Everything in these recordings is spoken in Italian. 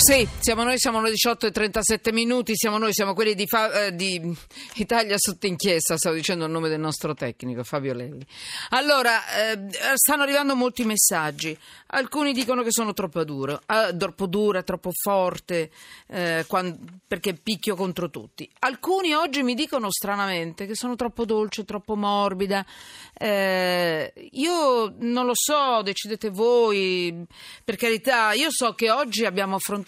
Sì, siamo noi, siamo le 18 e 37 minuti, siamo noi, siamo quelli di, Fa- eh, di Italia sotto inchiesta, stavo dicendo il nome del nostro tecnico, Fabio Lelli. Allora, eh, stanno arrivando molti messaggi, alcuni dicono che sono troppo duro, eh, troppo dura, troppo forte, eh, quando, perché picchio contro tutti. Alcuni oggi mi dicono stranamente che sono troppo dolce, troppo morbida. Eh, io non lo so, decidete voi, per carità, io so che oggi abbiamo affrontato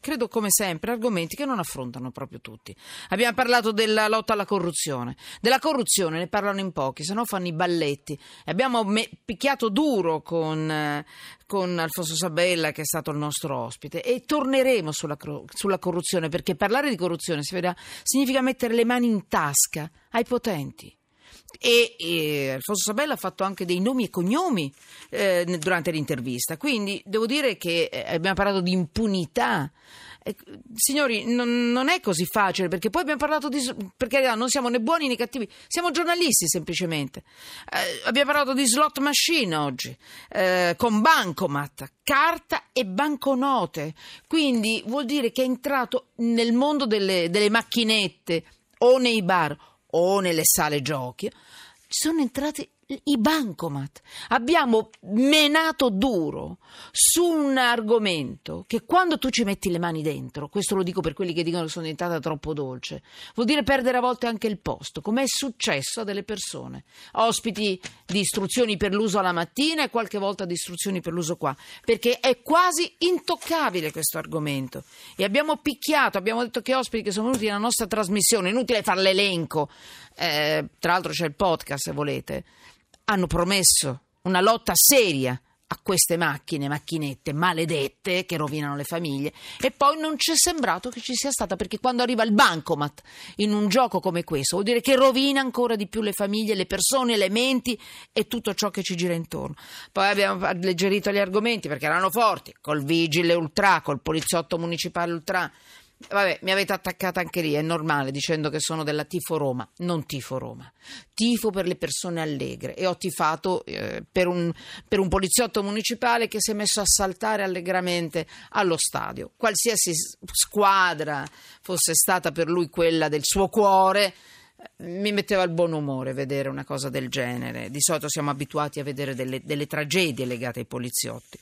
credo come sempre, argomenti che non affrontano proprio tutti. Abbiamo parlato della lotta alla corruzione. Della corruzione ne parlano in pochi, se no fanno i balletti. Abbiamo me- picchiato duro con, eh, con, Alfonso Sabella, che è stato il nostro ospite, e torneremo sulla, sulla corruzione, perché parlare di corruzione significa mettere le mani in tasca ai potenti. E, e, Alfonso Sabella ha fatto anche dei nomi e cognomi eh, durante l'intervista, quindi devo dire che eh, abbiamo parlato di impunità. Signori, non, non, è così facile perché poi abbiamo parlato di. perché non siamo né buoni né cattivi, siamo giornalisti semplicemente. Eh, abbiamo parlato di slot machine oggi, eh, con bancomat, carta e banconote. Quindi vuol dire che è entrato nel mondo delle, delle macchinette o nei bar o nelle sale giochi, sono entrati i bancomat. Abbiamo menato duro su un argomento che quando tu ci metti le mani dentro, questo lo dico per quelli che dicono che sono diventata troppo dolce, vuol dire perdere a volte anche il posto, come è successo a delle persone. Ospiti di istruzioni per l'uso alla mattina e qualche volta di istruzioni per l'uso qua, perché è quasi intoccabile questo argomento. E abbiamo picchiato, abbiamo detto che ospiti che sono venuti nella nostra trasmissione, inutile fare l'elenco, eh, tra l'altro c'è il podcast se volete hanno promesso una lotta seria a queste macchine, macchinette maledette che rovinano le famiglie e poi non ci è sembrato che ci sia stata perché quando arriva il bancomat in un gioco come questo vuol dire che rovina ancora di più le famiglie, le persone, le menti e tutto ciò che ci gira intorno. Poi abbiamo alleggerito gli argomenti perché erano forti, col vigile ultra, col poliziotto municipale ultra Vabbè, mi avete attaccata anche lì, è normale, dicendo che sono della tifo Roma. Non tifo Roma, tifo per le persone allegre. E ho tifato eh, per, un, per, un, poliziotto municipale che si è messo a saltare allegramente allo stadio. Qualsiasi squadra fosse stata per lui quella del suo cuore, mi metteva il buon umore vedere una cosa del genere. Di solito siamo abituati a vedere delle, delle tragedie legate ai poliziotti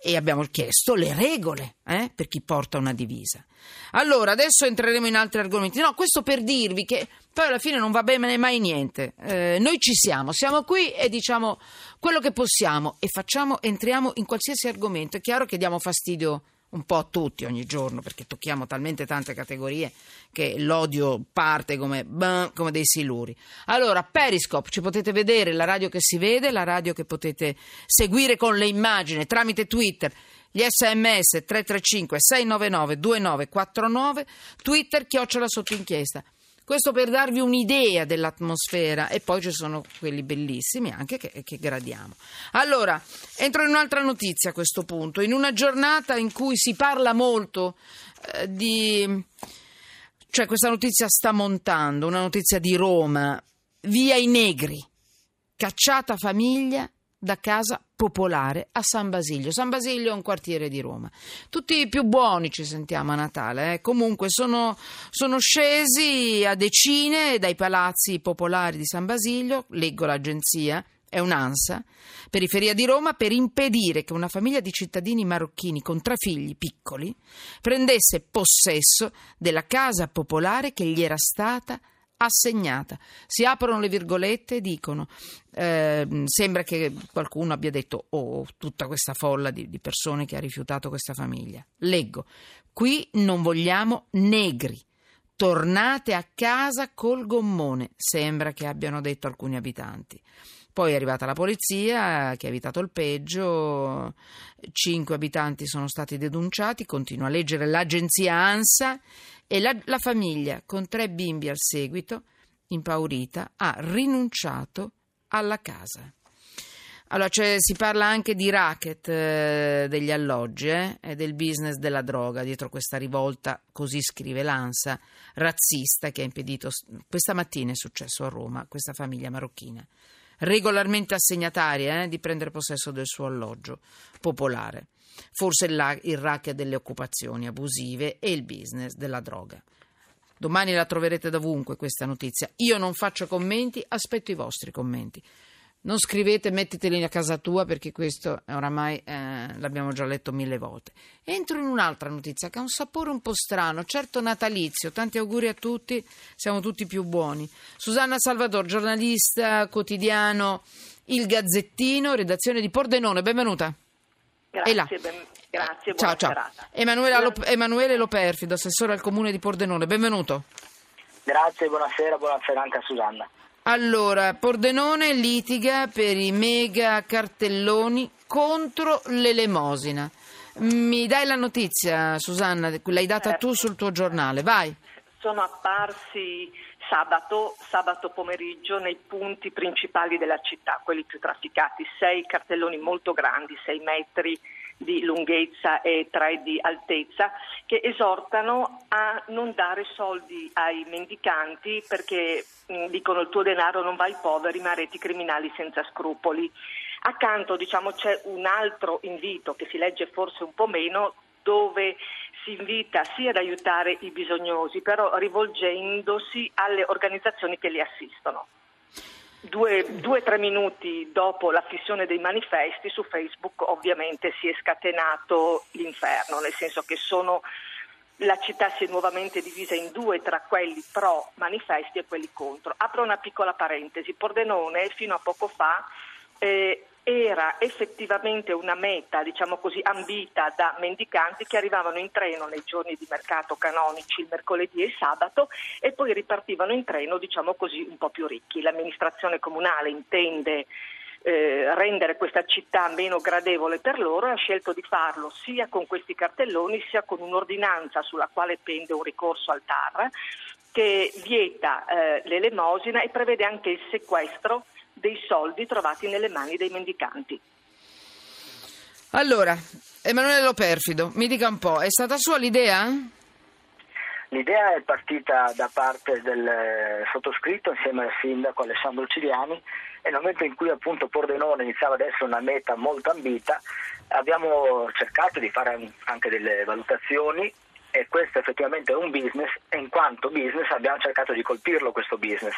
e abbiamo chiesto le regole eh, per chi porta una divisa. Allora, adesso entreremo in altri argomenti. No, questo per dirvi che poi alla fine non va bene mai niente. Eh, noi ci siamo, siamo qui e diciamo quello che possiamo e facciamo, entriamo in qualsiasi argomento. È chiaro che diamo fastidio un po' a tutti ogni giorno perché tocchiamo talmente tante categorie che l'odio parte come, come, dei siluri. Allora, Periscope, ci potete vedere la radio che si vede, la radio che potete seguire con le immagini tramite Twitter. Gli sms 335 699 2949 Twitter chiocciola sotto inchiesta. Questo per darvi un'idea dell'atmosfera e poi ci sono quelli bellissimi anche che, che gradiamo. Allora, entro in un'altra notizia a questo punto. In una giornata in cui si parla molto eh, di... cioè questa notizia sta montando, una notizia di Roma, via i negri, cacciata famiglia da casa popolare a San Basilio. San Basilio è un quartiere di Roma. Tutti più buoni ci sentiamo a Natale. Eh? Comunque sono, sono, scesi a decine dai palazzi popolari di San Basilio, leggo l'agenzia, è un'ANSA, periferia di Roma, per impedire che una famiglia di cittadini marocchini con tre figli piccoli prendesse possesso della casa popolare che gli era stata assegnata. Si aprono le virgolette e dicono: eh, Sembra che qualcuno abbia detto: Oh, tutta questa folla di, di persone che ha rifiutato questa famiglia. Leggo: Qui non vogliamo negri. Tornate a casa col gommone. Sembra che abbiano detto alcuni abitanti. Poi è arrivata la polizia che ha evitato il peggio, cinque abitanti sono stati denunciati, continua a leggere l'agenzia ANSA e la, la famiglia con tre bimbi al seguito, impaurita, ha rinunciato alla casa. Allora, si parla anche di racket eh, degli alloggi eh, e del business della droga dietro questa rivolta, così scrive l'ANSA, razzista che ha impedito. Questa mattina è successo a Roma, questa famiglia marocchina, regolarmente assegnataria eh, di prendere possesso del suo alloggio popolare. Forse il, racket delle occupazioni abusive e il business della droga. Domani la troverete dovunque questa notizia. Io non faccio commenti, aspetto i vostri commenti. Non scrivete metteteli a casa tua perché questo oramai eh, l'abbiamo già letto mille volte. Entro in un'altra notizia che ha un sapore un po' strano, certo natalizio. Tanti auguri a tutti, siamo tutti più buoni. Susanna Salvador, giornalista quotidiano Il Gazzettino, redazione di Pordenone, benvenuta. Grazie, ben, grazie ciao, ciao. Emanuele, Lo, Emanuele Loperfido, assessore al comune di Pordenone, benvenuto. Grazie, buonasera, buonasera anche a Susanna. Allora, Pordenone litiga per i mega cartelloni contro l'elemosina. Mi dai la notizia, Susanna? L'hai data tu sul tuo giornale, vai. Sono apparsi sabato, sabato pomeriggio nei punti principali della città, quelli più trafficati, sei cartelloni molto grandi, sei metri di lunghezza e 3 di altezza, che esortano a non dare soldi ai mendicanti perché mh, dicono il tuo denaro non va ai poveri ma a reti criminali senza scrupoli. Accanto diciamo, c'è un altro invito che si legge forse un po' meno dove si invita sia ad aiutare i bisognosi, però rivolgendosi alle organizzazioni che li assistono due o tre minuti dopo la fissione dei manifesti su Facebook ovviamente si è scatenato l'inferno, nel senso che sono, la città si è nuovamente divisa in due tra quelli pro manifesti e quelli contro. Apro una piccola parentesi, Pordenone fino a poco fa eh, era effettivamente una meta, diciamo così, ambita da mendicanti che arrivavano in treno nei giorni di mercato canonici, il mercoledì e il sabato, e poi ripartivano in treno, diciamo così, un po' più ricchi. L'amministrazione comunale intende eh, rendere questa città meno gradevole per loro e ha scelto di farlo sia con questi cartelloni sia con un'ordinanza sulla quale pende un ricorso al TAR che vieta eh, l'elemosina e prevede anche il sequestro dei soldi trovati nelle mani dei mendicanti. Allora, Emanuele Loperfido, mi dica un po', è stata sua l'idea? L'idea è partita da parte del sottoscritto insieme al sindaco Alessandro Ciliani e nel momento in cui appunto Pordenone iniziava ad essere una meta molto ambita abbiamo cercato di fare anche delle valutazioni e questo effettivamente è un business e in quanto business abbiamo cercato di colpirlo questo business.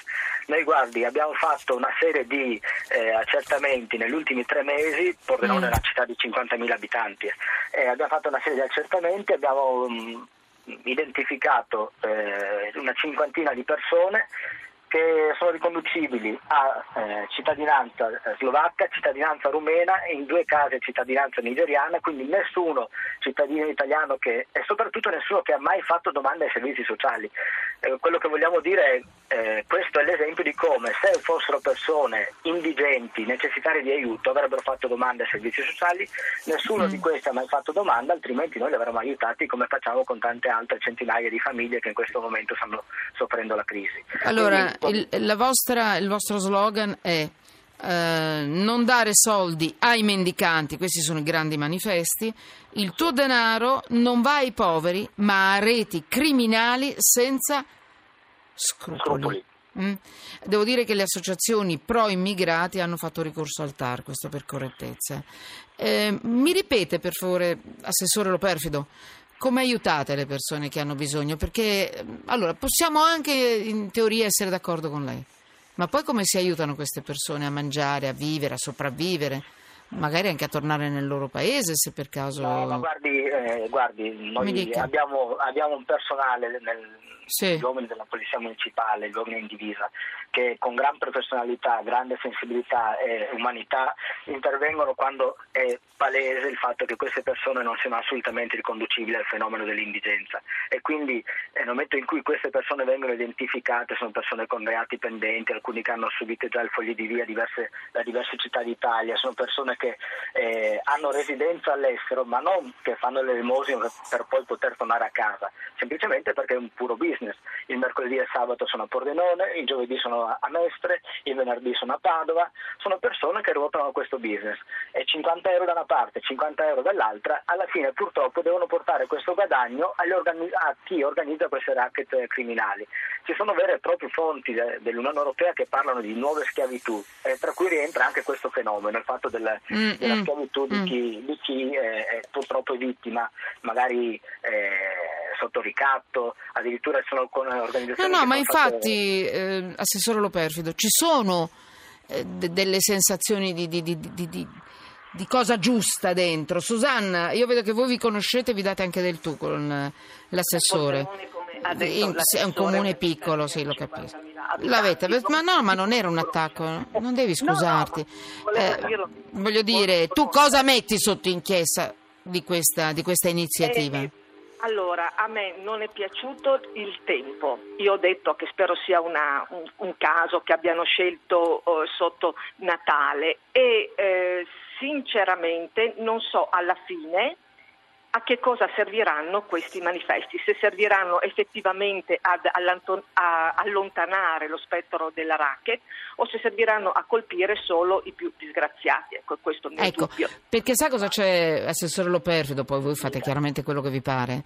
Noi guardi abbiamo fatto una serie di eh, accertamenti negli ultimi tre mesi, Pordenone mm. è una città di 50.000 abitanti, eh, abbiamo fatto una serie di accertamenti, abbiamo mh, mm, identificato eh, una cinquantina di persone che sono riconducibili a eh, cittadinanza eh, slovacca, cittadinanza rumena e in due casi cittadinanza nigeriana, quindi nessuno cittadino italiano che, e soprattutto nessuno che ha mai fatto domande ai servizi sociali. Eh, quello che vogliamo dire è eh, questo è l'esempio di come se fossero persone indigenti, necessitarie di aiuto, avrebbero fatto domande ai servizi sociali, nessuno mm. di questi ha mai fatto domanda, altrimenti noi li avremmo aiutati come facciamo con tante altre centinaia di famiglie che in questo momento stanno soffrendo la crisi. Allora, Quindi, il, vostra, il vostro slogan è eh, non dare soldi ai mendicanti, questi sono i grandi manifesti, il tuo denaro non va ai poveri ma a reti criminali senza scrupoli. Mm. Devo dire che le associazioni pro immigrati hanno fatto ricorso al TAR, questo per correttezza. Eh, mi ripete per favore, Assessore Loperfido, come aiutate le persone che hanno bisogno? Perché allora possiamo anche in teoria essere d'accordo con lei. Ma poi come si aiutano queste persone a mangiare, a vivere, a sopravvivere? Magari anche a tornare nel loro paese se per caso... No, ma guardi, eh, guardi noi abbiamo, abbiamo, un personale nel, sì. gli uomini della polizia municipale, gli uomini in divisa, che con gran professionalità, grande sensibilità e umanità intervengono quando è palese il fatto che queste persone non siano assolutamente riconducibili al fenomeno dell'indigenza e quindi nel momento in cui queste persone vengono identificate sono persone con reati pendenti, alcuni che hanno subito già il fogli di via diverse, da diverse città d'Italia, sono persone che eh, hanno residenza all'estero ma non che fanno l'elemosina per poi poter tornare a casa, semplicemente perché è un puro business business. Il mercoledì e il sabato sono a Pordenone, il giovedì sono a Mestre, il venerdì sono a Padova. Sono persone che ruotano questo business e 50 euro da una parte, 50 euro dall'altra, alla fine purtroppo devono portare questo guadagno organi- a chi organizza queste racket criminali. Ci sono vere e proprie fonti de- dell'Unione Europea che parlano di nuove schiavitù, eh, tra cui rientra anche questo fenomeno, il fatto del, mm, della mm, schiavitù di mm. chi, di chi eh, purtroppo è vittima, magari eh, sotto ricatto, addirittura sono con organizzazioni... No, no, ma infatti, fatte... eh, Assessore Loperfido, ci sono eh, d- delle sensazioni di, di, di, di, cosa giusta dentro. Susanna, io vedo che voi vi conoscete, vi date anche del tu con l'assessore. In, è un comune piccolo, sì, lo capisco. L'avete, ma no, ma non era un attacco, non devi scusarti. Eh, voglio dire, tu cosa metti sotto inchiesta di questa, di questa iniziativa? Eh, allora, a me non è piaciuto il tempo. Io ho detto che spero sia una, un, un, caso che abbiano scelto uh, sotto Natale e eh, sinceramente non so alla fine a che cosa serviranno questi manifesti, se serviranno effettivamente ad allontanare lo spettro della racket o se serviranno a colpire solo i più disgraziati. Ecco, questo è ecco, dubbio. Perché sa cosa c'è, Assessore Loperfido, poi voi fate chiaramente quello che vi pare.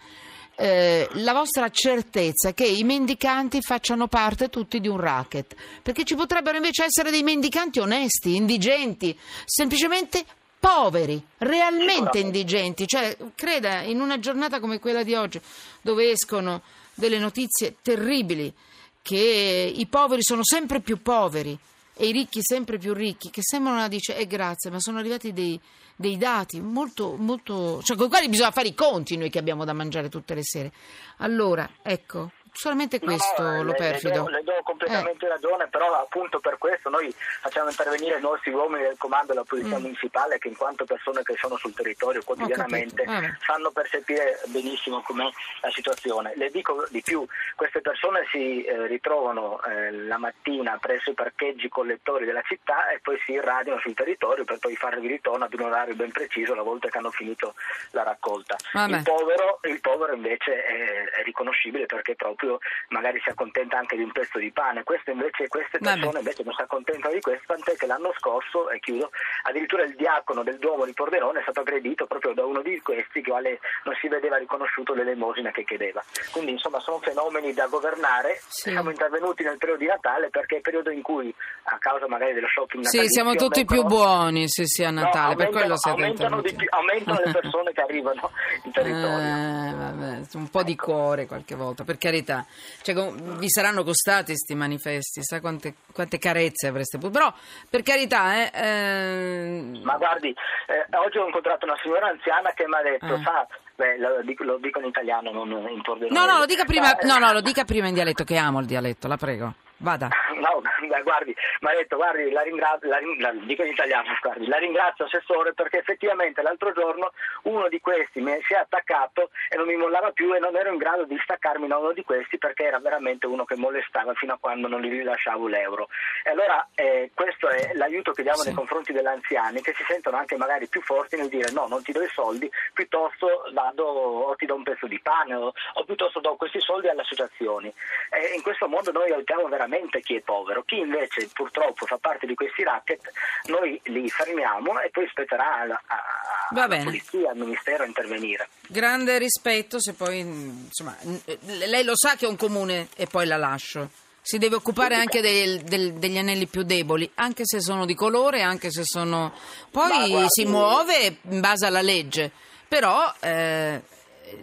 Eh, la vostra certezza che i mendicanti facciano parte tutti di un racket, perché ci potrebbero invece essere dei mendicanti onesti, indigenti, semplicemente poveri, realmente indigenti. Cioè, creda, in una giornata come quella di oggi, dove escono delle notizie terribili, che i poveri sono sempre più poveri e i ricchi sempre più ricchi, che sembrano, dice, eh grazie, ma sono arrivati dei, dei dati molto, molto, cioè con i quali bisogna fare i conti noi che abbiamo da mangiare tutte le sere. Allora, ecco, solamente questo no, lo perfido. Le, le, do, completamente eh. ragione, però appunto per questo noi facciamo intervenire i nostri uomini del comando della polizia mm. municipale che in quanto persone che sono sul territorio quotidianamente sanno percepire benissimo com'è la situazione. Le dico di più, queste persone si eh, ritrovano eh, la mattina presso i parcheggi collettori della città e poi si irradiano sul territorio per poi farvi ritorno ad un orario ben preciso una volta che hanno finito la raccolta. Il povero, il povero, invece è, è riconoscibile perché proprio proprio magari si accontenta anche di un pezzo di pane. Queste, invece, queste persone invece non si accontentano di questo, tant'è che l'anno scorso, e chiudo, addirittura il diacono del Duomo di Pordenone è stato aggredito proprio da uno di questi che non si vedeva riconosciuto l'elemosina che chiedeva. Quindi insomma sono fenomeni da governare, sì. siamo intervenuti nel periodo di Natale perché è il periodo in cui a causa magari dello shopping natalizio... Sì, siamo tutti più buoni sì, sì, a Natale, no, per quello siete aumentano, di più, aumentano le persone che arrivano in territorio. Eh, vabbè, un po' di cuore qualche volta, per carità verità. Cioè, vi saranno costati questi manifesti, sa quante, quante, carezze avreste potuto. Però, per carità, eh, eh... Ma guardi, eh, oggi ho incontrato una signora anziana che mi ha detto, sa, beh, lo, dico, lo, dico, in italiano, non in pordenone. No, no, lo dica prima, no, no, lo dica prima in dialetto, che amo il dialetto, la prego. Vada. No, guardi, mi ha detto, guardi, la ringrazio, la, la, dico in italiano, guardi, la ringrazio Assessore perché effettivamente l'altro giorno uno di questi mi si è attaccato e non mi mollava più e non ero in grado di staccarmi da uno di questi perché era veramente uno che molestava fino a quando non gli rilasciavo l'euro. E allora eh, questo è l'aiuto che diamo sì. nei confronti degli anziani che si sentono anche magari più forti nel dire no, non ti do i soldi, piuttosto vado o ti do un pezzo di pane o, o piuttosto do questi soldi alle associazioni. E in questo modo noi aiutiamo veramente chi è povero, chi invece purtroppo fa parte di questi racket, noi li fermiamo e poi spetterà alla, alla polizia, al ministero a intervenire. Grande rispetto, se poi insomma, lei lo sa che è un comune e poi la lascio. Si deve occupare anche del, del, degli anelli più deboli, anche se sono di colore, anche se sono... Poi guardi, si muove in base alla legge, però eh,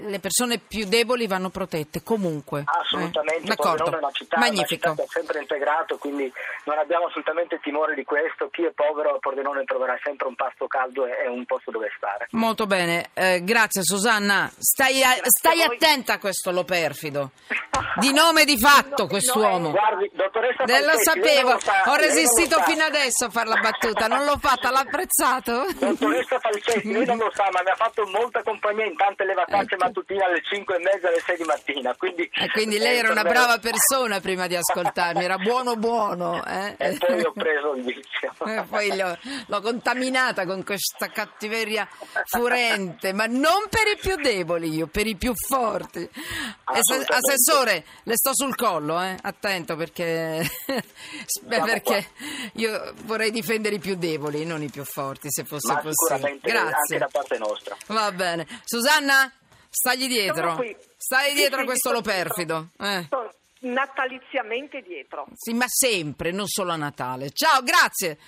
le persone più deboli vanno protette comunque. Assolutamente, eh? D'accordo. è una città, Magnifico. Una città che è sempre integrato, quindi non abbiamo assolutamente timore di questo. Chi è povero a Pordenone troverà sempre un pasto caldo e un posto dove stare. Molto bene, eh, grazie Susanna. Stai, a, stai a attenta a questo lo perfido. Di nome di fatto no, quest'uomo. No, guardi, dottoressa Falcetti, lo sapevo, sa, ho resistito fino adesso a fare la battuta, non l'ho fatta, l'ha apprezzato? Dottoressa Falcetti, lei non lo sa, ma mi ha fatto molta compagnia in tante le vacanze mattutina alle 5 e mezza, alle 6 di mattina. Quindi, E quindi lei eh, era una brava persona prima di ascoltarmi, era buono buono. eh? E poi ho preso il vizio. E poi l'ho, l'ho contaminata con questa cattiveria furente, ma non per i più deboli, io, per i più forti. Assessore, le sto sul collo, eh? attento perché, perché io vorrei difendere i più deboli, non i più forti, se fosse Ma possibile. sicuramente anche Grazie. da parte nostra. Va bene. Susanna, stagli dietro. Stai dietro sì, a questo sto lo perfido. Eh. Nataliziamente dietro. Sì, ma sempre, non solo a Natale. Ciao, grazie.